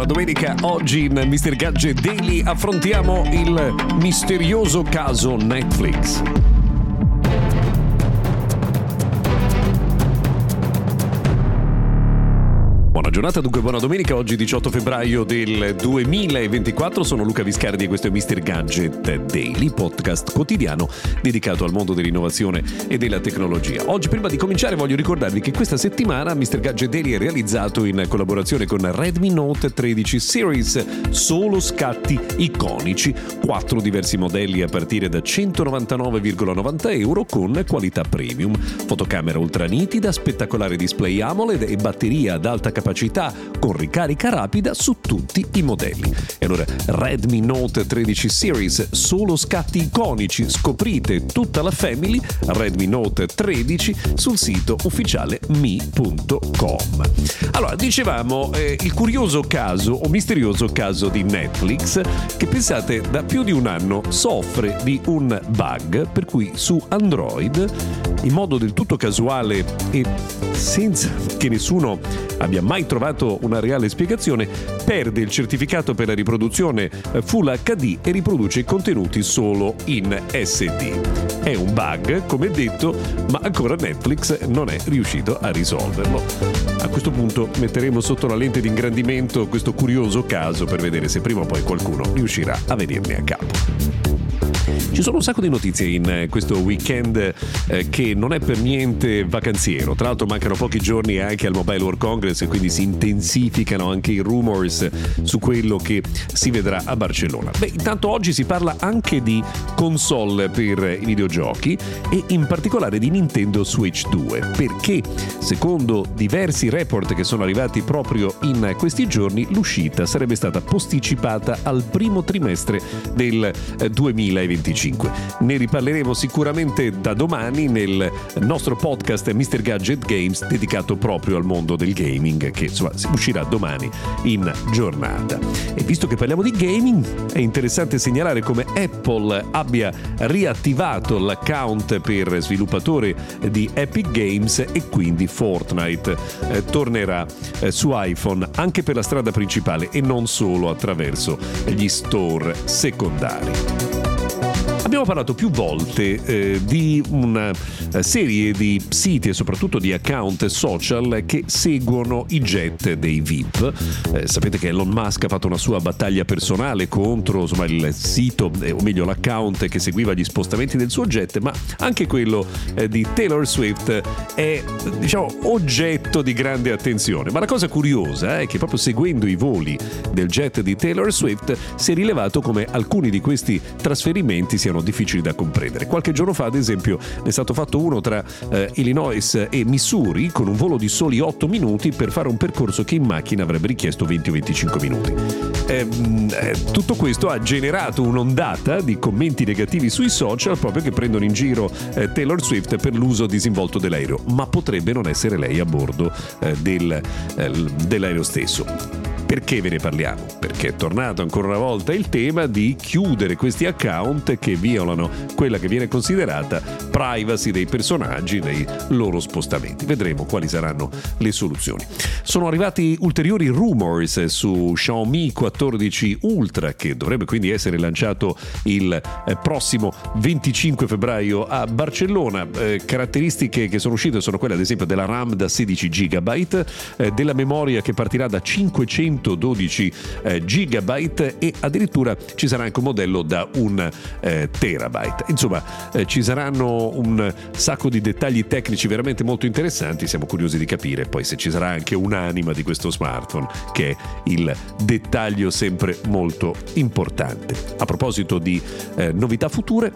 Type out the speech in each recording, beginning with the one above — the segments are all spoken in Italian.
Buona domenica, oggi in Mr. Gadget Daily affrontiamo il misterioso caso Netflix. Buona giornata, dunque buona domenica, oggi 18 febbraio del 2024, sono Luca Viscardi e questo è Mr. Gadget Daily, podcast quotidiano dedicato al mondo dell'innovazione e della tecnologia. Oggi prima di cominciare voglio ricordarvi che questa settimana Mr. Gadget Daily è realizzato in collaborazione con Redmi Note 13 Series, solo scatti iconici, quattro diversi modelli a partire da 199,90 euro con qualità premium, fotocamera ultra nitida, spettacolare display AMOLED e batteria ad alta capacità capacità con ricarica rapida su tutti i modelli. E allora Redmi Note 13 Series, solo scatti iconici, scoprite tutta la family Redmi Note 13 sul sito ufficiale mi.com. Allora, dicevamo eh, il curioso caso o misterioso caso di Netflix che pensate da più di un anno soffre di un bug per cui su Android in modo del tutto casuale e senza che nessuno abbia mai trovato una reale spiegazione, perde il certificato per la riproduzione Full HD e riproduce i contenuti solo in SD. È un bug, come detto, ma ancora Netflix non è riuscito a risolverlo. A questo punto metteremo sotto la lente di ingrandimento questo curioso caso per vedere se prima o poi qualcuno riuscirà a venirne a capo. Ci sono un sacco di notizie in eh, questo weekend eh, che non è per niente vacanziero. Tra l'altro mancano pochi giorni anche al Mobile World Congress e quindi si intensificano anche i rumors su quello che si vedrà a Barcellona. Beh, intanto oggi si parla anche di console per i videogiochi e in particolare di Nintendo Switch 2, perché secondo diversi report che sono arrivati proprio in questi giorni, l'uscita sarebbe stata posticipata al primo trimestre del 2020. 2025. Ne riparleremo sicuramente da domani nel nostro podcast Mr. Gadget Games dedicato proprio al mondo del gaming che insomma uscirà domani in giornata. E visto che parliamo di gaming, è interessante segnalare come Apple abbia riattivato l'account per sviluppatore di Epic Games e quindi Fortnite eh, tornerà eh, su iPhone anche per la strada principale e non solo attraverso gli store secondari. Abbiamo parlato più volte eh, di una eh, serie di siti e soprattutto di account social che seguono i jet dei VIP. Eh, sapete che Elon Musk ha fatto una sua battaglia personale contro insomma, il sito, eh, o meglio l'account che seguiva gli spostamenti del suo jet, ma anche quello eh, di Taylor Swift è diciamo, oggetto di grande attenzione. Ma la cosa curiosa è che proprio seguendo i voli del jet di Taylor Swift si è rilevato come alcuni di questi trasferimenti siano sono difficili da comprendere. Qualche giorno fa, ad esempio, ne è stato fatto uno tra eh, Illinois e Missouri con un volo di soli 8 minuti per fare un percorso che in macchina avrebbe richiesto 20 o 25 minuti. Eh, eh, tutto questo ha generato un'ondata di commenti negativi sui social proprio che prendono in giro eh, Taylor Swift per l'uso disinvolto dell'aereo, ma potrebbe non essere lei a bordo eh, del, eh, dell'aereo stesso. Perché ve ne parliamo? Perché è tornato ancora una volta il tema di chiudere questi account che violano quella che viene considerata privacy dei personaggi nei loro spostamenti. Vedremo quali saranno le soluzioni. Sono arrivati ulteriori rumors su Xiaomi 14 Ultra che dovrebbe quindi essere lanciato il eh, prossimo 25 febbraio a Barcellona. Eh, caratteristiche che sono uscite sono quelle ad esempio della RAM da 16 GB, eh, della memoria che partirà da 500 112 eh, GB e addirittura ci sarà anche un modello da un eh, terabyte. Insomma, eh, ci saranno un sacco di dettagli tecnici veramente molto interessanti, siamo curiosi di capire poi se ci sarà anche un'anima di questo smartphone che è il dettaglio sempre molto importante. A proposito di eh, novità future,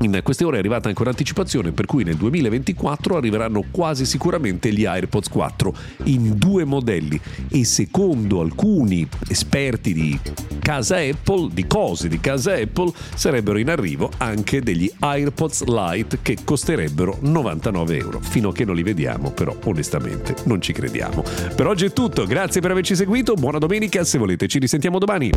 In queste ore è arrivata ancora anticipazione per cui nel 2024 arriveranno quasi sicuramente gli AirPods 4 in due modelli e secondo alcuni esperti di casa Apple, di cose di casa Apple, sarebbero in arrivo anche degli AirPods Lite che costerebbero 99 euro. Fino a che non li vediamo, però onestamente non ci crediamo. Per oggi è tutto, grazie per averci seguito, buona domenica, se volete ci risentiamo domani.